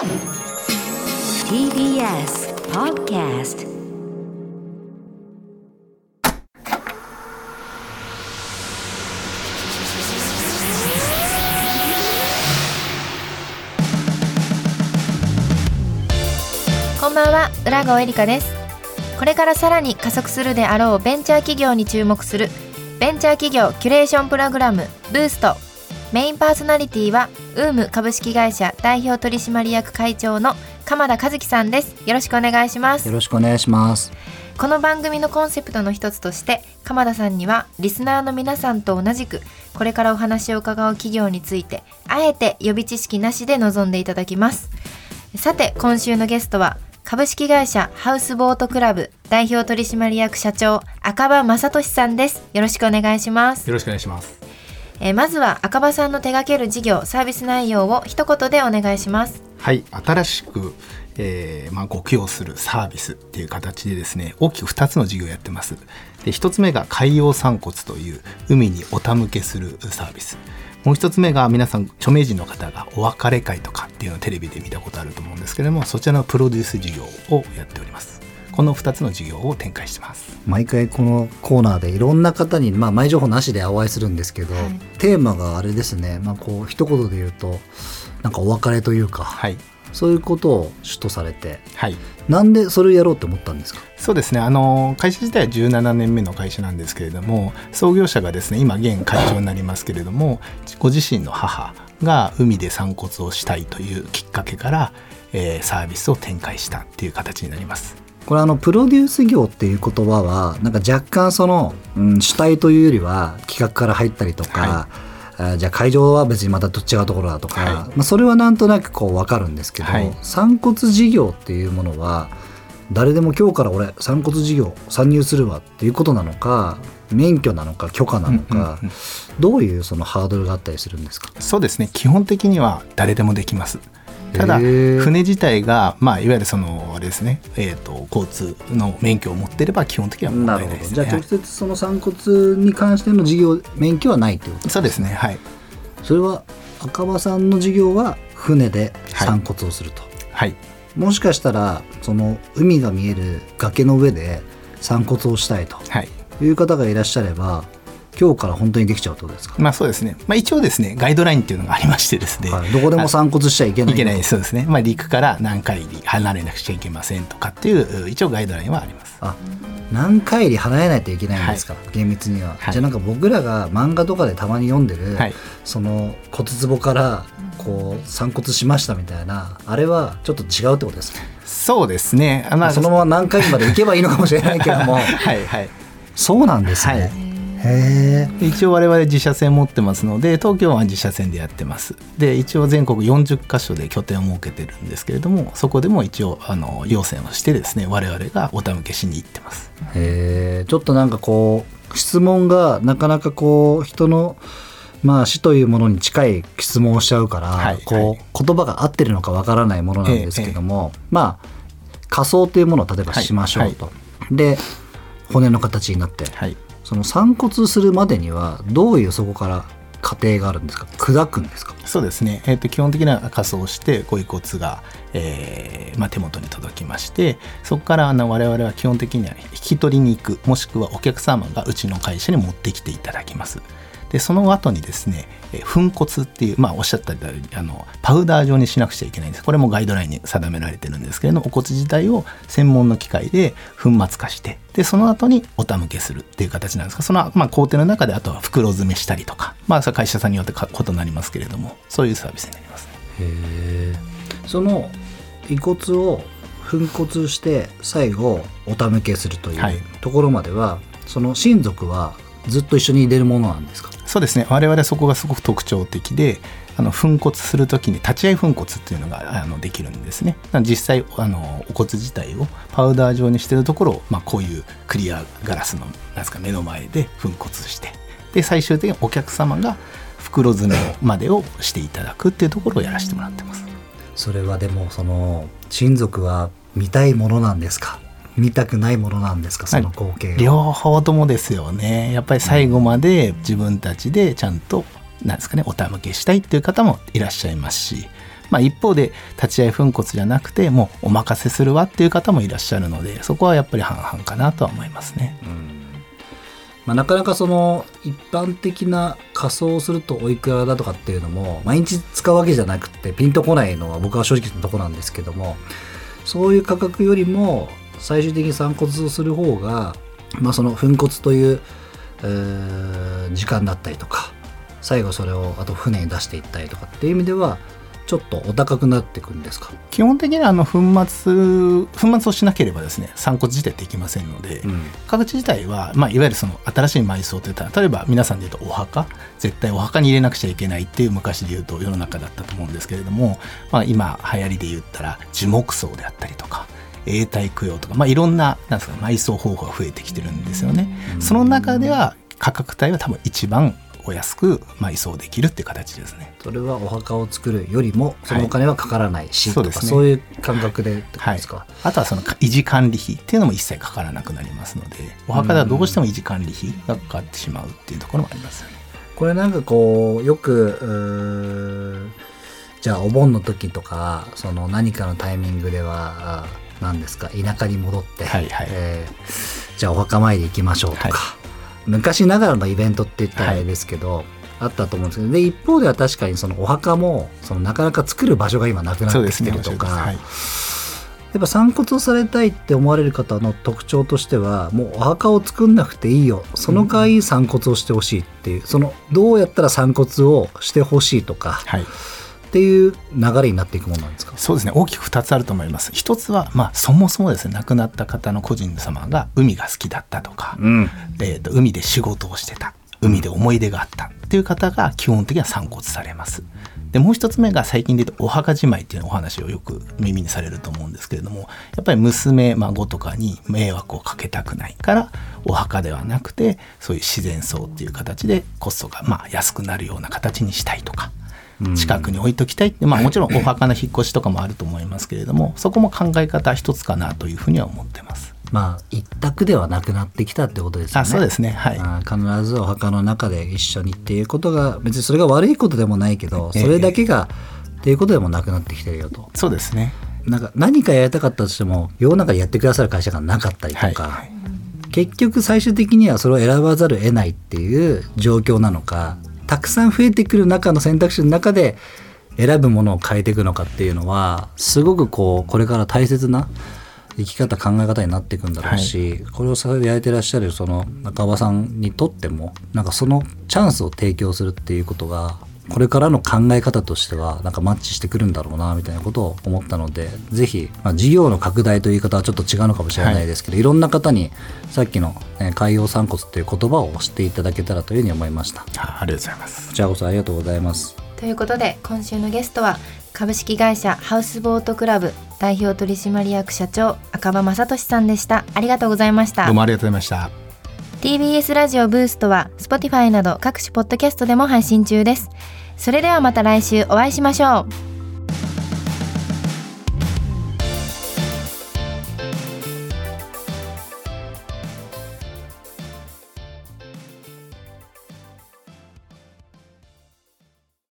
TBS Podcast こんばんは浦郷エリカです。これからさらに加速するであろうベンチャー企業に注目するベンチャー企業キュレーションプログラムブースト。メインパーソナリティはウーム株式会社代表取締役会長の鎌田和樹さんです。よろしくお願いします。よろしくお願いします。この番組のコンセプトの一つとして鎌田さんにはリスナーの皆さんと同じくこれからお話を伺う企業についてあえて予備知識なしで臨んでいただきます。さて今週のゲストは株式会社ハウスボートクラブ代表取締役社長赤羽正俊さんです。よろしくお願いします。よろしくお願いします。えーまずは赤羽さんの手掛ける事業サービス内容を一言でお願いします。はい、新しく、えーまあ、ご供養するサービスっていう形でですね大きく2つの事業をやってます。で1つ目が海洋散骨という海にお手向けするサービス。もう1つ目が皆さん著名人の方がお別れ会とかっていうのをテレビで見たことあると思うんですけれどもそちらのプロデュース事業をやっております。この2つの事業を展開してます。毎回このコーナーでいろんな方に、まあ、前情報なしでお会いするんですけど、はい。テーマがあれですね、まあ、こう一言で言うとなんかお別れというか、はい。そういうことを主とされてはい。なんでそれをやろうって思ったんですか？そうですね。あの会社自体は17年目の会社なんですけれども創業者がですね今現会長になりますけれどもご自身の母が海で散骨をしたいというきっかけから、えーサービスを展開したっていう形になります。これあのプロデュース業っていう言葉はなんか若干その、うん、主体というよりは企画から入ったりとか、はあーじゃあ会場は別にまた違うところだとか、はい。まあ、それはなんとなくこう分かるんですけど、はい。散骨事業っていうものは誰でも今日から俺散骨事業参入するわっていうことなのか免許なのか許可なのか、うんうんうん。どういうそのハードルがあったりするんですか？そうですね。基本的には誰でもできます。ただ船自体が、まあ、いわゆるそのあれですね、えー、と交通の免許を持っていれば基本的には問題ないですね。はいじゃあ直接その散骨に関しての事業免許はないってことそうですねはい。それは赤羽さんの事業は船で散骨をすると、はい。もしかしたらその海が見える崖の上で散骨をしたいとはい。いう方がいらっしゃれば今日から本当にできちゃうとですか、まあそうですね、まあ、一応ですねガイドラインっていうのがありましてですね、はい、どこでも散骨しちゃいけないいけない。そうですね、まあ、陸から何回里離れなくちゃいけませんとかっていう一応ガイドラインはあります。あ何回里離れないといけないんですか、厳密には、はい。じゃあなんか僕らが漫画とかでたまに読んでる、はい。その骨壺からこう散骨しましたみたいなあれはちょっと違うってことですねそうですね。あまあそのまま何回まで行けばいいのかもしれないけども。はいはい。そうなんですね、はいへえ一応我々自社船持ってますので東京は自社船でやってます。で一応全国40カ所で拠点を設けてるんですけれどもそこでも一応あの要請をしてですね我々がお手向けしに行ってます。へえちょっとなんかこう質問がなかなかこう人のまあ死というものに近い質問をしちゃうから、はいこう、はい言葉が合ってるのかわからないものなんですけども、まあ仮想というものを例えばしましょうと、で骨の形になってはいその散骨するまでにはどういうそこから過程があるんですか？砕くんですか？そうですね、えー、と基本的には仮装してご遺骨が、えーまあ、手元に届きましてそこからあの我々は基本的には引き取りに行くもしくはお客様がうちの会社に持ってきていただきます。でその後にですねえー粉骨っていう、まあ、おっしゃったようにあのパウダー状にしなくちゃいけないんです。これもガイドラインに定められてるんですけれどもお骨自体を専門の機械で粉末化してでその後にお手向けするっていう形なんですがその、まあ、工程の中であとは袋詰めしたりとか、まあ、会社さんによってか異なりますけれどもそういうサービスになりますね。へえその遺骨を粉骨して最後お手向けするというはい。ところまでは、その親族はずっと一緒に入れるものなんですか？そうですね。我々そこがすごく特徴的であの粉骨する時に立ち会い粉骨っていうのがあのできるんですね。実際あのお骨自体をパウダー状にしてるところを、まあ、こういうクリアガラスのなんすか目の前で粉骨して。で最終的にお客様が袋詰めまでをしていただくっていうところをやらせてもらってます。それはでもその親族は見たいものなんですか？見たくないものなんですかその光景を両方ともですよね。やっぱり最後まで自分たちでちゃんとなんですかねお手向けしたいっていう方もいらっしゃいますし。まあ、一方で立ち会い粉骨じゃなくてもうお任せするわっていう方もいらっしゃるのでそこはやっぱり半々かなとは思いますね。まあ、なかなかその一般的な仮装をするとおいくらだとかっていうのも毎日使うわけじゃなくてピンとこないのは僕は正直なとこなんですけどもそういう価格よりも最終的に散骨をする方が、まあ、その粉骨という、えー時間だったりとか最後それをあと船に出していったりとかっていう意味ではちょっとお高くなってくるんですか、基本的にはあの粉末粉末をしなければですね散骨自体できませんので、うん。形自体は、まあ、いわゆるその新しい埋葬といったら例えば皆さんで言うとお墓。絶対お墓に入れなくちゃいけないっていう昔で言うと世の中だったと思うんですけれども、まあ、今流行りで言ったら樹木葬であったりとか永代供養とか、まあ、いろんななんですか埋葬方法が増えてきてるんですよね。その中では価格帯は多分一番お安く埋葬できるっていう形ですね。それはお墓を作るよりもそのお金はかからないし、とかそうですねそういう感覚でってことですか、、あとはその維持管理費っていうのも一切かからなくなりますのでお墓ではどうしても維持管理費がかかってしまうっていうところもありますよね。これなんかこうよくうじゃあお盆の時とかその何かのタイミングではあ何ですか田舎に戻って、はいはい。えーじゃあお墓参り行きましょうとか、はい。昔ながらのイベントって言ったらあれですけど、あったと思うんですけどで一方では確かにそのお墓もそのなかなか作る場所が今なくなってきてるとか、はい、やっぱ散骨をされたいって思われる方の特徴としてはもうお墓を作んなくていいよ。その代わり散骨をしてほしいっていう、そのどうやったら散骨をしてほしいとか。はい、っていう流れになっていくものなんですか？そうですね。大きく2つあると思います。一つは、まあ、そもそもですね亡くなった方の個人様が海が好きだったとか、うん。えーと海で仕事をしてた海で思い出があったっていう方が基本的には散骨されます。でもう一つ目が最近で言うとお墓じまいっていうお話をよく耳にされると思うんですけれどもやっぱり娘孫とかに迷惑をかけたくないからお墓ではなくてそういう自然葬っていう形でコストがまあ安くなるような形にしたいとか近くに置いときたいって、まあ、もちろんお墓の引っ越しとかもあると思いますけれどもそこも考え方一つかなというふうには思ってます。まあ一択ではなくなってきたってことですよね。あそうですね。はい。あー必ずお墓の中で一緒にっていうことが別にそれが悪いことでもないけどええ。それだけがっていうことでもなくなってきてるよと。そうですね。なんか何かやりたかったとしても世の中でやってくださる会社がなかったりとか、はい。結局最終的にはそれを選ばざるを得ないっていう状況なのかたくさん増えてくる中の選択肢の中で選ぶものを変えていくのかっていうのはすごくこうこれから大切な生き方考え方になっていくんだろうし、これをされてらっしゃるその中尾さんにとってもなんかそのチャンスを提供するっていうことがこれからの考え方としてはなんかマッチしてくるんだろうなみたいなことを思ったのでぜひ、まあ、事業の拡大という言い方はちょっと違うのかもしれないですけど、い、ろんな方にさっきの、ね、海洋散骨っていう言葉を知っていただけたらというふうに思いました。こあありがとうございます。ちらこそありがとうございます。ということで今週のゲストは株式会社ハウスボートクラブ代表取締役社長赤羽正俊さんでした。ありがとうございました。どうもありがとうございました。TBS ラジオブーストは Spotify など各種ポッドキャストでも配信中です。それではまた来週お会いしましょう。